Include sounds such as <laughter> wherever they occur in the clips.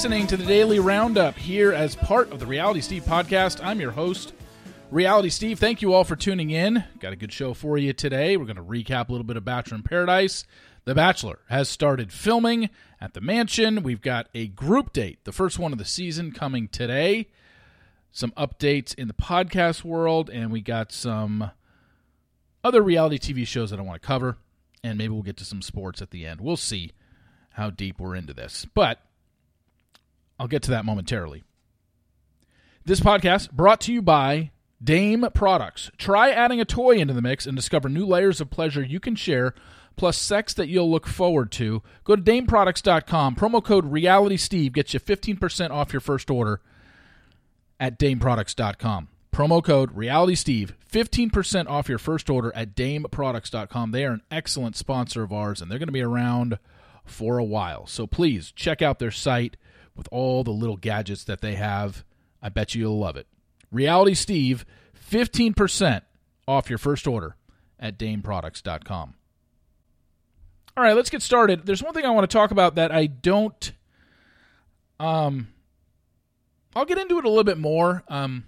listening to the Daily Roundup here as part of the Reality Steve podcast. I'm your host, Reality Steve. Thank you all for tuning in. Got a good show for you today. We're going to recap a little bit of Bachelor in Paradise. The Bachelor has started filming at the mansion. We've got a group date, the first one of the season, coming today. Some updates in the podcast world, and we got some other reality TV shows that I want to cover, and maybe we'll get to some sports at the end. We'll see how deep we're into this. But I'll get to that momentarily. This podcast brought to you by Dame Products. Try adding a toy into the mix and discover new layers of pleasure you can share, plus sex that you'll look forward to. Go to DameProducts.com. Promo code RealitySteve gets you 15% off your first order at DameProducts.com. Promo code RealitySteve, 15% off your first order at DameProducts.com. They are an excellent sponsor of ours, and they're going to be around for a while. So please check out their site with all the little gadgets that they have. I bet you you'll love it. Reality Steve, 15% off your first order at dameproducts.com. All right, let's get started. There's one thing I want to talk about that I don't um I'll get into it a little bit more um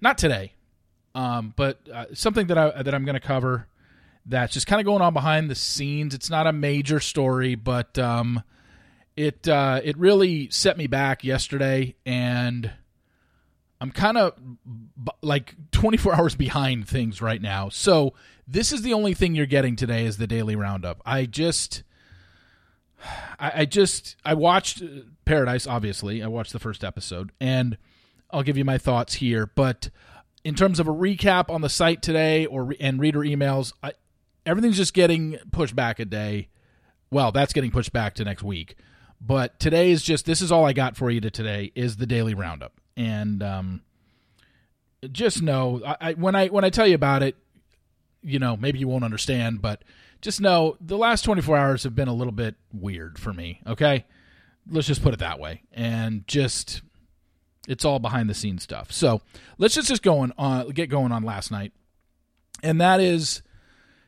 not today. Um but uh, something that I that I'm going to cover that's just kind of going on behind the scenes. It's not a major story, but um it uh, it really set me back yesterday, and I'm kind of b- like 24 <laughs> hours behind things right now. So this is the only thing you're getting today is the daily roundup. I just, I, I just, I watched Paradise. Obviously, I watched the first episode, and I'll give you my thoughts here. But in terms of a recap on the site today, or and reader emails, I, everything's just getting pushed back a day. Well, that's getting pushed back to next week. But today is just this is all I got for you to today is the daily roundup, and um, just know I, I, when I when I tell you about it, you know maybe you won't understand, but just know the last 24 hours have been a little bit weird for me. Okay, let's just put it that way, and just it's all behind the scenes stuff. So let's just just going on get going on last night, and that is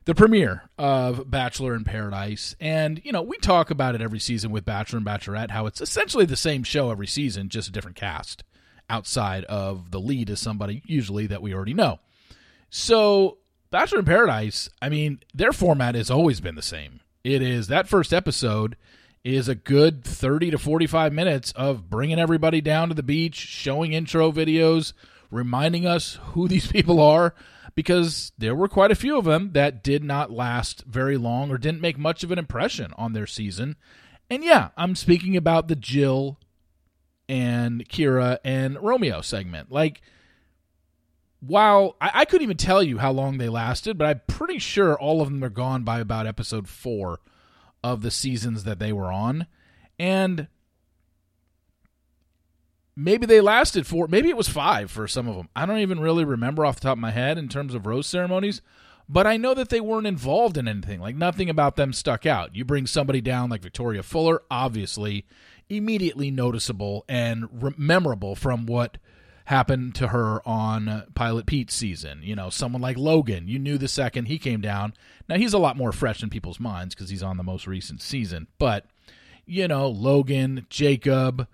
the premiere of Bachelor in Paradise. And, you know, we talk about it every season with Bachelor and Bachelorette, how it's essentially the same show every season, just a different cast outside of the lead is somebody usually that we already know. So, Bachelor in Paradise, I mean, their format has always been the same. It is that first episode is a good 30 to 45 minutes of bringing everybody down to the beach, showing intro videos, reminding us who these <laughs> people are because there were quite a few of them that did not last very long or didn't make much of an impression on their season. And yeah, I'm speaking about the Jill and Kira and Romeo segment. Like, while I, I couldn't even tell you how long they lasted, but I'm pretty sure all of them are gone by about episode four of the seasons that they were on. And maybe they lasted four maybe it was five for some of them i don't even really remember off the top of my head in terms of rose ceremonies but i know that they weren't involved in anything. Like nothing about them stuck out. You bring somebody down like victoria fuller obviously immediately noticeable and re- memorable from what happened to her on pilot pete's season. You know someone like logan you knew the second he came down. Now he's a lot more fresh in people's minds because he's on the most recent season but you know logan jacob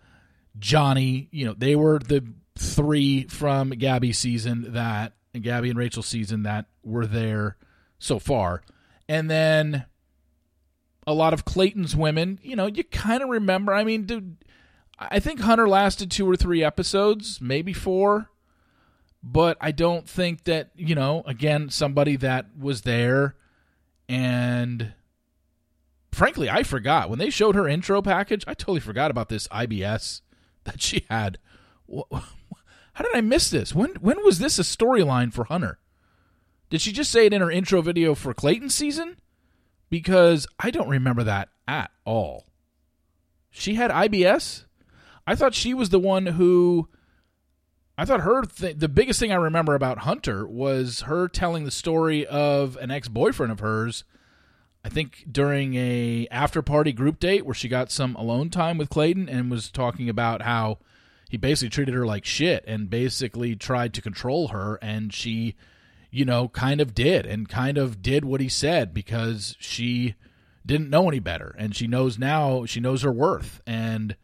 Johnny, you know, they were the three from Gabby season that Gabby and Rachel season that were there so far. And then a lot of Clayton's women, you know, you kind of remember. I mean, dude, I think Hunter lasted two or three episodes, maybe four. But I don't think that, you know, again, somebody that was there and frankly, I forgot. When they showed her intro package, I totally forgot about this IBS that she had. How did I miss this? When when was this a storyline for Hunter? Did she just say it in her intro video for Clayton season? Because I don't remember that at all. She had IBS? I thought she was the one who I thought her th- the biggest thing I remember about Hunter was her telling the story of an ex-boyfriend of hers I think during a after party group date where she got some alone time with Clayton and was talking about how he basically treated her like shit and basically tried to control her and she you know kind of did and kind of did what he said because she didn't know any better, and she knows now. She knows her worth, and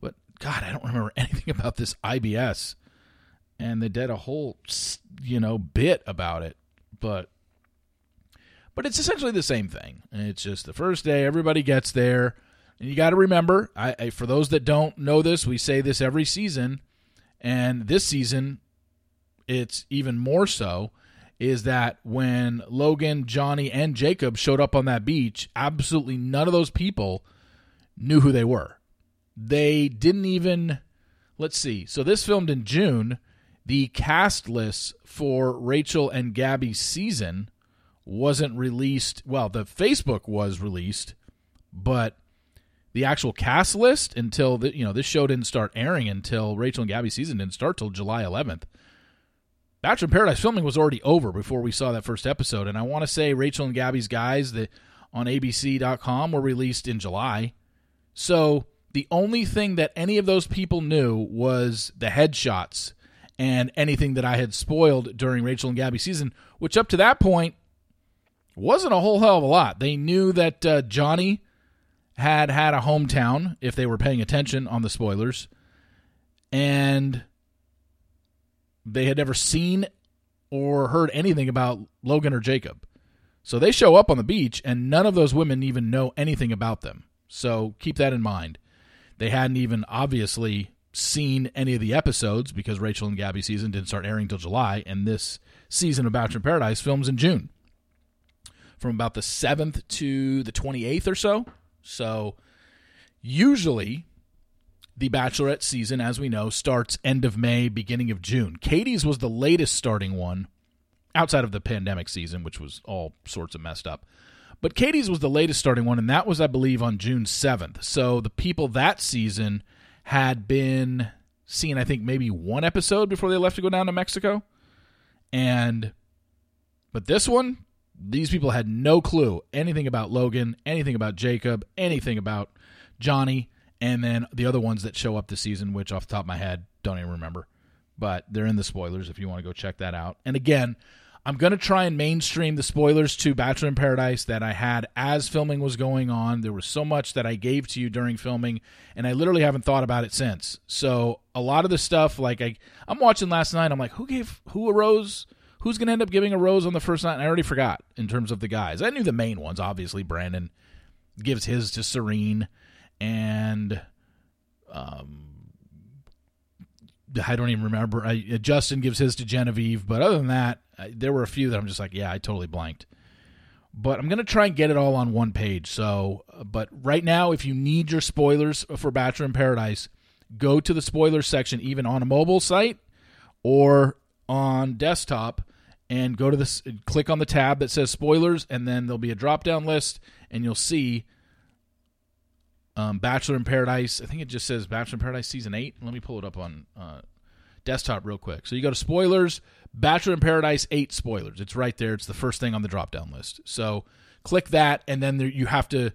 but God, I don't remember <laughs> anything about this IBS, and they did a whole you know bit about it, but but it's essentially the same thing. It's just the first day, everybody gets there, and you got to remember. I, I for those that don't know this, we say this every season, and this season, it's even more so is that when Logan, Johnny, and Jacob showed up on that beach, absolutely none of those people knew who they were. They didn't even. Let's see. So this filmed in June. The cast list for Rachel and Gabby's season wasn't released. Well, the Facebook was released, but the actual cast list until the, you know this show didn't start airing until Rachel and Gabby season didn't start till July 11th. Bachelor in Paradise filming was already over before we saw that first episode, and I want to say Rachel and Gabby's guys that on ABC.com were released in July. So the only thing that any of those people knew was the headshots and anything that I had spoiled during Rachel and Gabby season, which up to that point wasn't a whole hell of a lot. They knew that uh, Johnny had had a hometown if they were paying attention on the spoilers, and they had never seen or heard anything about Logan or Jacob. So they show up on the beach, and none of those women even know anything about them. So keep that in mind. They hadn't even obviously seen any of the episodes because Rachel and Gabby season didn't start airing till July, and this season of Bachelor in Paradise films in June. From about the 7th to the 28th or so. So usually the Bachelorette season, as we know, starts end of May, beginning of June. Katie's was the latest starting one outside of the pandemic season, which was all sorts of messed up. But Katie's was the latest starting one, and that was, I believe, on June 7th. So the people that season had been seeing, I think, maybe one episode before they left to go down to Mexico. And, but this one, these people had no clue anything about Logan, anything about Jacob, anything about Johnny and then the other ones that show up this season, which off the top of my head don't even remember, but they're in the spoilers if you want to go check that out. And again, I'm going to try and mainstream the spoilers to Bachelor in Paradise that I had as filming was going on. There was so much that I gave to you during filming, and I literally haven't thought about it since. So a lot of the stuff, like I, I'm watching last night, I'm like, who gave who a rose? Who's going to end up giving a rose on the first night? And I already forgot in terms of the guys. I knew the main ones, obviously. Brandon gives his to Serene and um, I don't even remember. I, Justin gives his to Genevieve, but other than that, I, there were a few that I'm just like, yeah, I totally blanked. But I'm gonna try and get it all on one page. So, but right now, if you need your spoilers for Bachelor in Paradise, go to the spoilers section, even on a mobile site or on desktop, and go to this. Click on the tab that says spoilers, and then there'll be a drop down list, and you'll see um, Bachelor in Paradise. I think it just says Bachelor in Paradise season eight. Let me pull it up on uh, desktop real quick. So you go to spoilers, Bachelor in Paradise eight spoilers. It's right there. It's the first thing on the drop down list. So click that, and then there, you have to.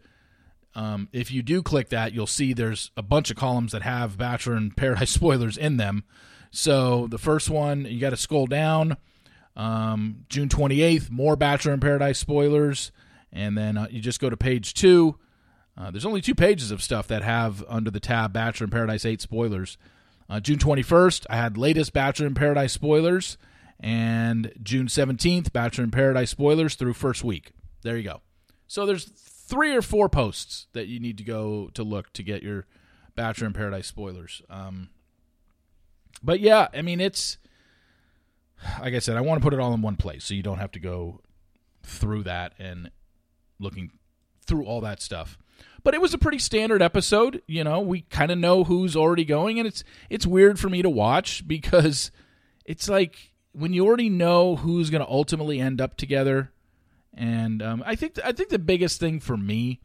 Um, if you do click that, you'll see there's a bunch of columns that have Bachelor in Paradise <laughs> spoilers in them. So the first one, you got to scroll down. Um, June 28th, more Bachelor in Paradise spoilers. And then uh, you just go to page two uh, there's only two pages of stuff that have under the tab Bachelor in Paradise 8 spoilers. Uh, June 21st, I had latest Bachelor in Paradise spoilers, and June 17th, Bachelor in Paradise spoilers through first week. There you go. So there's three or four posts that you need to go to look to get your Bachelor in Paradise spoilers. Um, but yeah, I mean, it's like I said, I want to put it all in one place so you don't have to go through that and looking through all that stuff. But it was a pretty standard episode. You know, we kind of know who's already going, and it's it's weird for me to watch because it's like when you already know who's going to ultimately end up together. And um, I think I think the biggest thing for me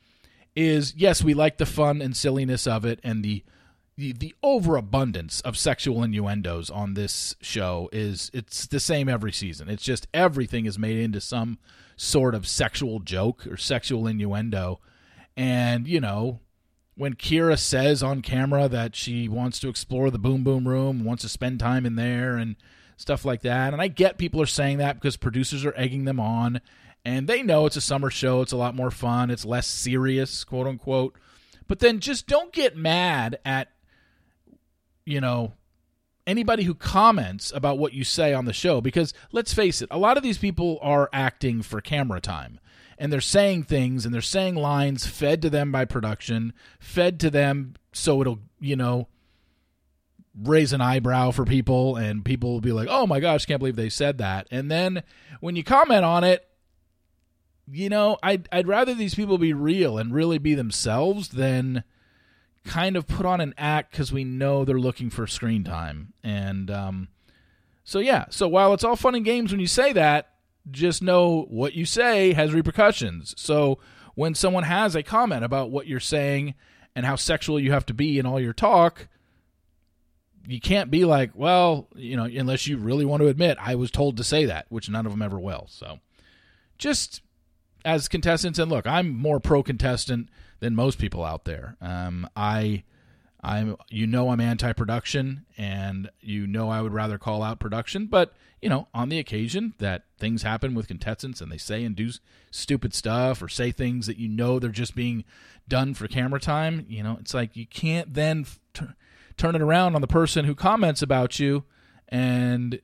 is yes, we like the fun and silliness of it, and the the, the overabundance of sexual innuendos on this show is it's the same every season. It's just everything is made into some sort of sexual joke or sexual innuendo and, you know, when Kira says on camera that she wants to explore the boom boom room, wants to spend time in there and stuff like that. And I get people are saying that because producers are egging them on. And they know it's a summer show. It's a lot more fun. It's less serious, quote unquote. But then just don't get mad at, you know, anybody who comments about what you say on the show because let's face it, a lot of these people are acting for camera time and they're saying things and they're saying lines fed to them by production, fed to them so it'll, you know, raise an eyebrow for people and people will be like, "Oh my gosh, can't believe they said that." And then when you comment on it, you know, I'd I'd rather these people be real and really be themselves than kind of put on an act because we know they're looking for screen time. And um, so, yeah. So while it's all fun and games when you say that, just know what you say has repercussions. So when someone has a comment about what you're saying and how sexual you have to be in all your talk, you can't be like, well, you know, unless you really want to admit I was told to say that, which none of them ever will. So just as contestants, and look, I'm more pro contestant than most people out there. Um, I, I'm, you know, I'm anti-production, and you know I would rather call out production. But you know, on the occasion that things happen with contestants and they say and do stupid stuff or say things that you know they're just being done for camera time, you know, it's like you can't then t- turn it around on the person who comments about you and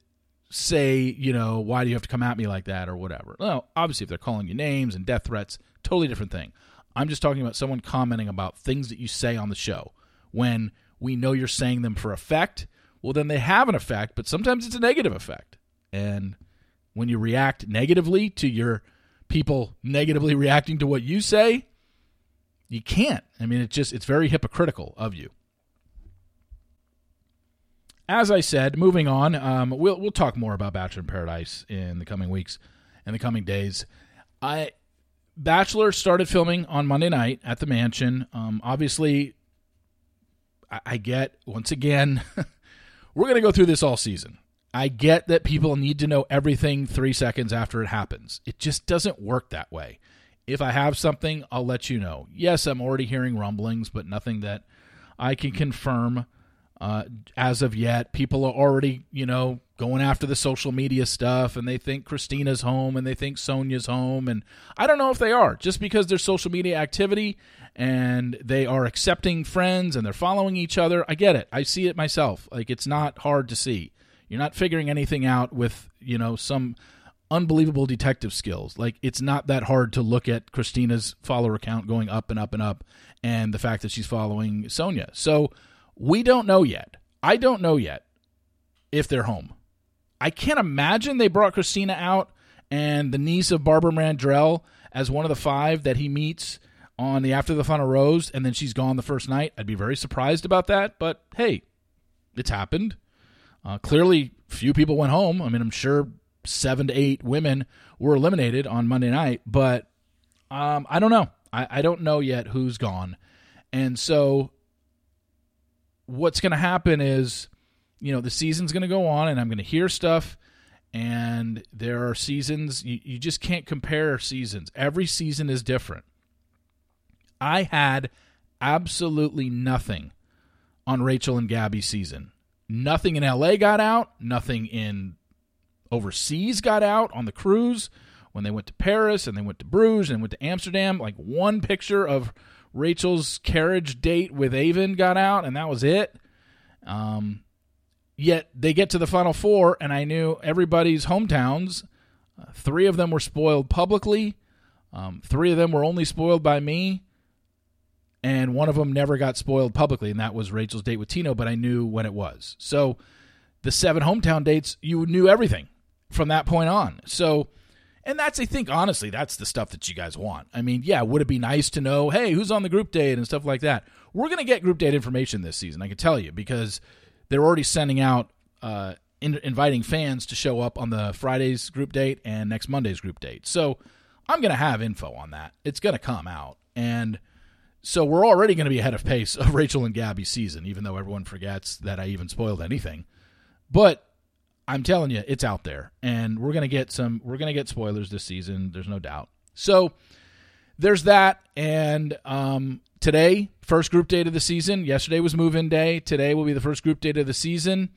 say, you know, why do you have to come at me like that or whatever. Well, obviously, if they're calling you names and death threats, totally different thing. I'm just talking about someone commenting about things that you say on the show when we know you're saying them for effect. Well, then they have an effect, but sometimes it's a negative effect. And when you react negatively to your people negatively reacting to what you say, you can't. I mean, it's just, it's very hypocritical of you. As I said, moving on, um, we'll we'll talk more about Bachelor in Paradise in the coming weeks and the coming days. I Bachelor started filming on Monday night at the mansion. Um, obviously, I, I get once again, <laughs> we're going to go through this all season. I get that people need to know everything three seconds after it happens. It just doesn't work that way. If I have something, I'll let you know. Yes, I'm already hearing rumblings, but nothing that I can confirm uh, as of yet. People are already, you know, going after the social media stuff and they think Christina's home and they think Sonia's home. And I don't know if they are, just because there's social media activity and they are accepting friends and they're following each other. I get it. I see it myself. Like it's not hard to see. You're not figuring anything out with, you know, some unbelievable detective skills. Like it's not that hard to look at Christina's follower count going up and up and up and the fact that she's following Sonia. So we don't know yet. I don't know yet if they're home. I can't imagine they brought Christina out and the niece of Barbara Mandrell as one of the five that he meets on the After the Final Rose, and then she's gone the first night. I'd be very surprised about that, but hey, it's happened. Uh, clearly, few people went home. I mean, I'm sure seven to eight women were eliminated on Monday night, but um, I don't know. I, I don't know yet who's gone. And so what's going to happen is, you know, the season's going to go on and I'm going to hear stuff. And there are seasons, you, you just can't compare seasons. Every season is different. I had absolutely nothing on Rachel and Gabby's season. Nothing in LA got out, nothing in overseas got out on the cruise when they went to Paris and they went to Bruges and went to Amsterdam. Like one picture of Rachel's carriage date with Aven got out, and that was it. Um, yet they get to the final four, and I knew everybody's hometowns. Uh, three of them were spoiled publicly. Um, three of them were only spoiled by me, and one of them never got spoiled publicly, and that was Rachel's date with Tino. But I knew when it was. So the seven hometown dates, you knew everything from that point on. So and that's, I think, honestly, that's the stuff that you guys want. I mean, yeah, would it be nice to know, hey, who's on the group date and stuff like that? We're going to get group date information this season, I can tell you, because they're already sending out, uh, in- inviting fans to show up on the Friday's group date and next Monday's group date. So I'm going to have info on that. It's going to come out. And so we're already going to be ahead of pace of <laughs> Rachel and Gabby's season, even though everyone forgets that I even spoiled anything. But I'm telling you, it's out there, and we're gonna get some. We're gonna get spoilers this season. There's no doubt. So there's that, and um, today, first group date of the season. Yesterday was move-in day. Today will be the first group date of the season.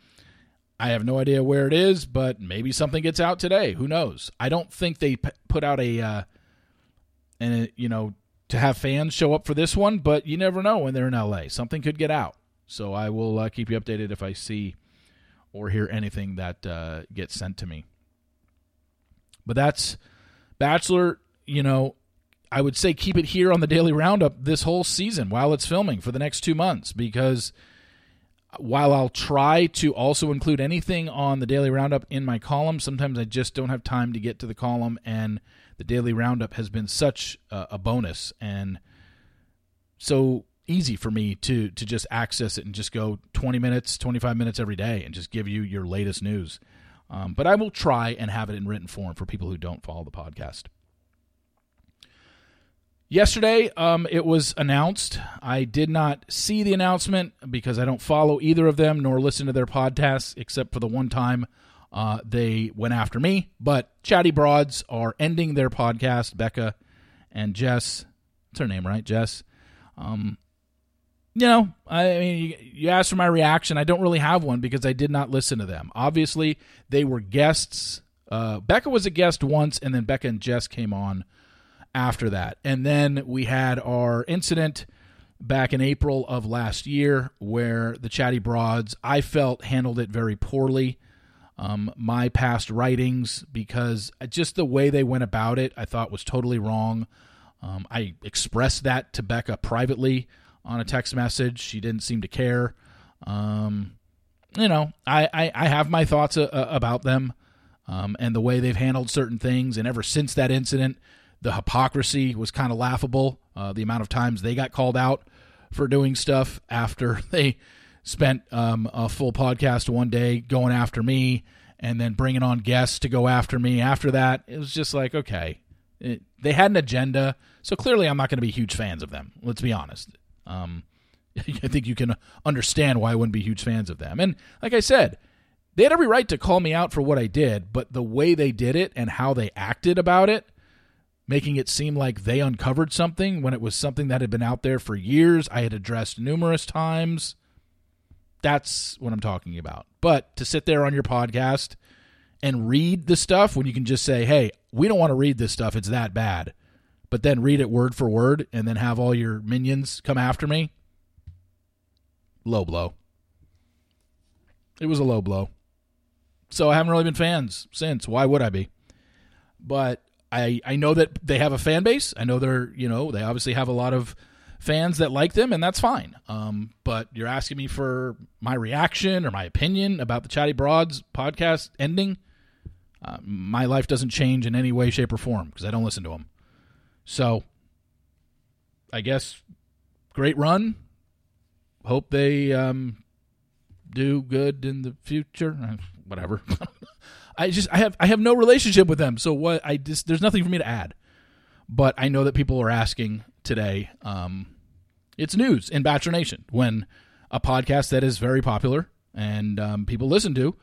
I have no idea where it is, but maybe something gets out today. Who knows? I don't think they p- put out a, uh, and you know, to have fans show up for this one, but you never know when they're in LA. Something could get out. So I will uh, keep you updated if I see or hear anything that uh, gets sent to me. But that's Bachelor, you know, I would say keep it here on the Daily Roundup this whole season while it's filming for the next two months because while I'll try to also include anything on the Daily Roundup in my column, sometimes I just don't have time to get to the column, and the Daily Roundup has been such a, a bonus and so easy for me to to just access it and just go 20 minutes, 25 minutes every day, and just give you your latest news. Um, but I will try and have it in written form for people who don't follow the podcast. Yesterday, um, it was announced. I did not see the announcement because I don't follow either of them nor listen to their podcasts, except for the one time uh, they went after me. But Chatty Broads are ending their podcast. Becca and Jess, what's her name, right? Jess. Um, you know, I mean, you, you asked for my reaction. I don't really have one because I did not listen to them. Obviously, they were guests. Uh, Becca was a guest once, and then Becca and Jess came on after that. And then we had our incident back in April of last year where the Chatty Broads, I felt, handled it very poorly. Um, my past writings, because just the way they went about it, I thought was totally wrong. Um, I expressed that to Becca privately on a text message. She didn't seem to care. Um, you know, I, I, I, have my thoughts a, uh, a, about them um, and the way they've handled certain things. And ever since that incident, the hypocrisy was kind of laughable. Uh, the amount of times they got called out for doing stuff after <laughs> they spent um, a full podcast one day going after me and then bringing on guests to go after me after that. It was just like, okay, it, they had an agenda. So clearly, I'm not going to be huge fans of them. Let's be honest. Um, <laughs> I think you can understand why I wouldn't be huge fans of them. And like I said, they had every right to call me out for what I did, but the way they did it and how they acted about it making it seem like they uncovered something when it was something that had been out there for years. I had addressed numerous times. That's what I'm talking about. But to sit there on your podcast and read the stuff when you can just say, hey, we don't want to read this stuff, it's that bad, but then read it word for word and then have all your minions come after me, low blow. It was a low blow. So I haven't really been fans since. Why would I be? But I I know that they have a fan base. I know they're you know they obviously have a lot of fans that like them, and that's fine. Um, but you're asking me for my reaction or my opinion about the Chatty Broads podcast ending. Uh, my life doesn't change in any way, shape, or form because I don't listen to them. So, I guess great run. Hope they um, do good in the future. Uh, whatever. <laughs> I just I have I have no relationship with them, so what I just there's nothing for me to add. But I know that people are asking today. Um, it's news in Bachelor Nation when a podcast that is very popular and um, people listen to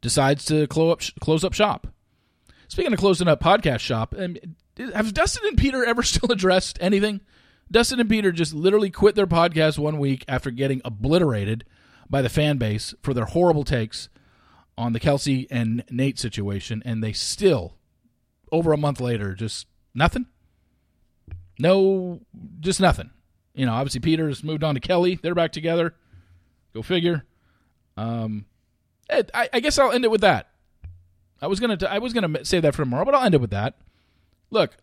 decides to close up close up shop. Speaking of closing up podcast shop, um, have Dustin and Peter ever <laughs> still addressed anything? Dustin and Peter just literally quit their podcast one week after getting obliterated by the fan base for their horrible takes on the Kelsey and Nate situation, and they still, over a month later, just nothing. No, just nothing. You know, obviously Peter's moved on to Kelley. They're back together. Go figure. Um, I, I guess I'll end it with that. I was gonna I was gonna say that for tomorrow, but I'll end it with that. Look,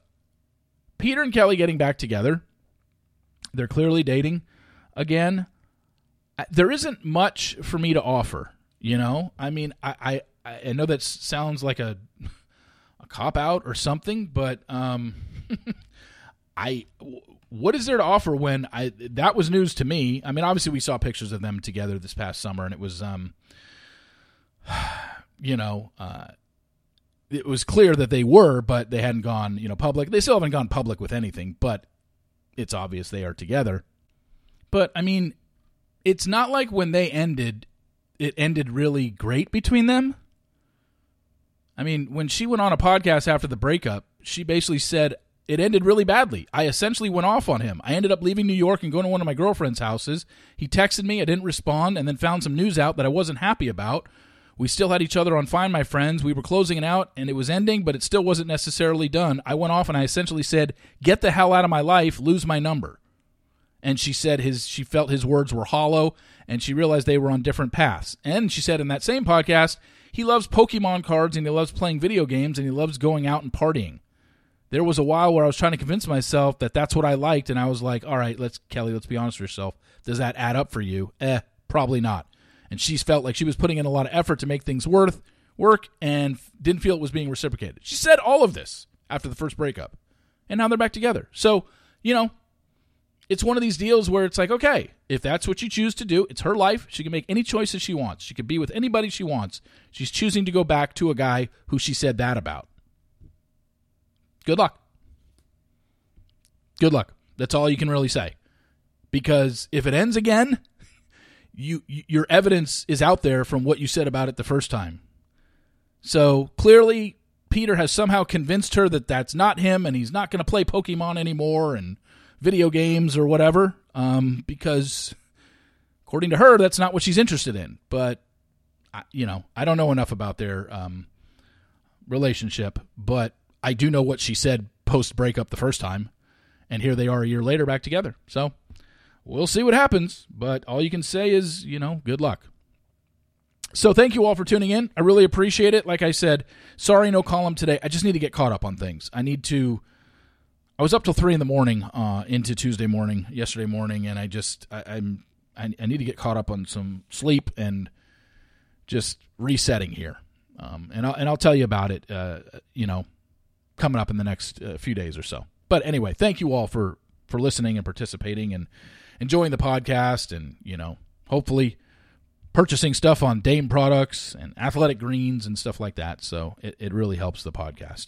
Peter and Kelley getting back together. They're clearly dating again. There isn't much for me to offer you know, I mean, I I, I know that sounds like a <laughs> a cop out or something, but um, <laughs> I what is there to offer when I that was news to me. I mean, obviously we saw pictures of them together this past summer, and it was um, <sighs> you know, uh, it was clear that they were, but they hadn't gone, you know, public. They still haven't gone public with anything, but it's obvious they are together. But I mean, it's not like when they ended, it ended really great between them. I mean, when she went on a podcast after the breakup, she basically said it ended really badly. I essentially went off on him. I ended up leaving New York and going to one of my girlfriend's houses. He texted me, I didn't respond, and then found some news out that I wasn't happy about, We still had each other on Find My Friends. We were closing it out and it was ending, but it still wasn't necessarily done. I went off and I essentially said, Get the hell out of my life, lose my number. And she said his she felt his words were hollow and she realized they were on different paths. And she said in that same podcast, he loves Pokemon cards and he loves playing video games and he loves going out and partying. There was a while where I was trying to convince myself that that's what I liked, and I was like, "All right, let's Kelley, let's be honest with yourself. Does that add up for you?" Eh, probably not and she felt like she was putting in a lot of effort to make things worth work and didn't feel it was being reciprocated. She said all of this after the first breakup, and now they're back together. So you know, it's one of these deals where it's like, okay, if that's what you choose to do, it's her life. She can make any choices she wants. She can be with anybody she wants. She's choosing to go back to a guy who she said that about. Good luck. Good luck. That's all you can really say. Because if it ends again, you your evidence is out there from what you said about it the first time. So clearly, Peter has somehow convinced her that that's not him, and he's not going to play Pokemon anymore and video games or whatever, um, because according to her, that's not what she's interested in. But you know, I don't know enough about their um, relationship, but I do know what she said post breakup the first time, and here they are a year later back together. So we'll see what happens, but all you can say is, you know, good luck. So thank you all for tuning in. I really appreciate it. Like I said, sorry no column today. I just need to get caught up on things. I need to. I was up till three in the morning uh, into Tuesday morning, yesterday morning, and I just I, I'm I, I, need to get caught up on some sleep and just resetting here. Um, and I'll and I'll tell you about it. Uh, you know, coming up in the next uh, few days or so. But anyway, thank you all for for listening and participating and enjoying the podcast and, you know, hopefully purchasing stuff on Dame products and athletic greens and stuff like that. So it, it really helps the podcast.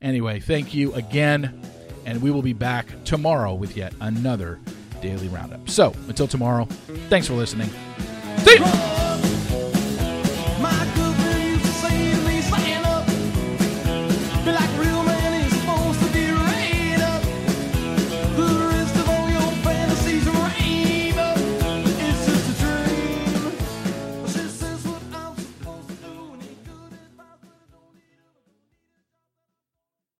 Anyway, thank you again. And we will be back tomorrow with yet another daily roundup. So until tomorrow, thanks for listening. See you.